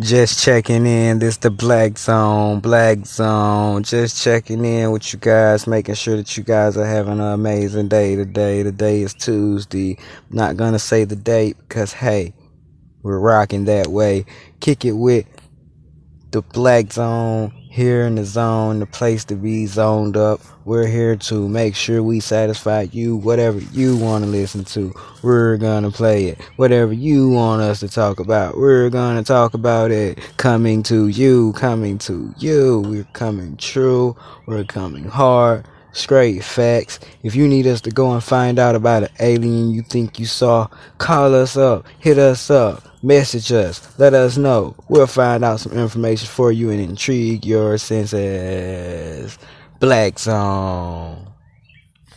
Just checking in. This the Black Zone. Black Zone. Just checking in with you guys, making sure that you guys are having an amazing day today. Today is Tuesday. Not gonna say the date because hey, we're rocking that way. Kick it with the Black Zone here in the zone, the place to be zoned up. We're here to make sure we satisfy you. Whatever you want to listen to, we're gonna play it. Whatever you want us to talk about, we're gonna talk about it. Coming to you, coming to you. We're coming true. We're coming hard. Straight facts. If you need us to go and find out about an alien you think you saw, call us up, hit us up Message us. Let us know. We'll find out some information for you and intrigue your senses. Black Zone.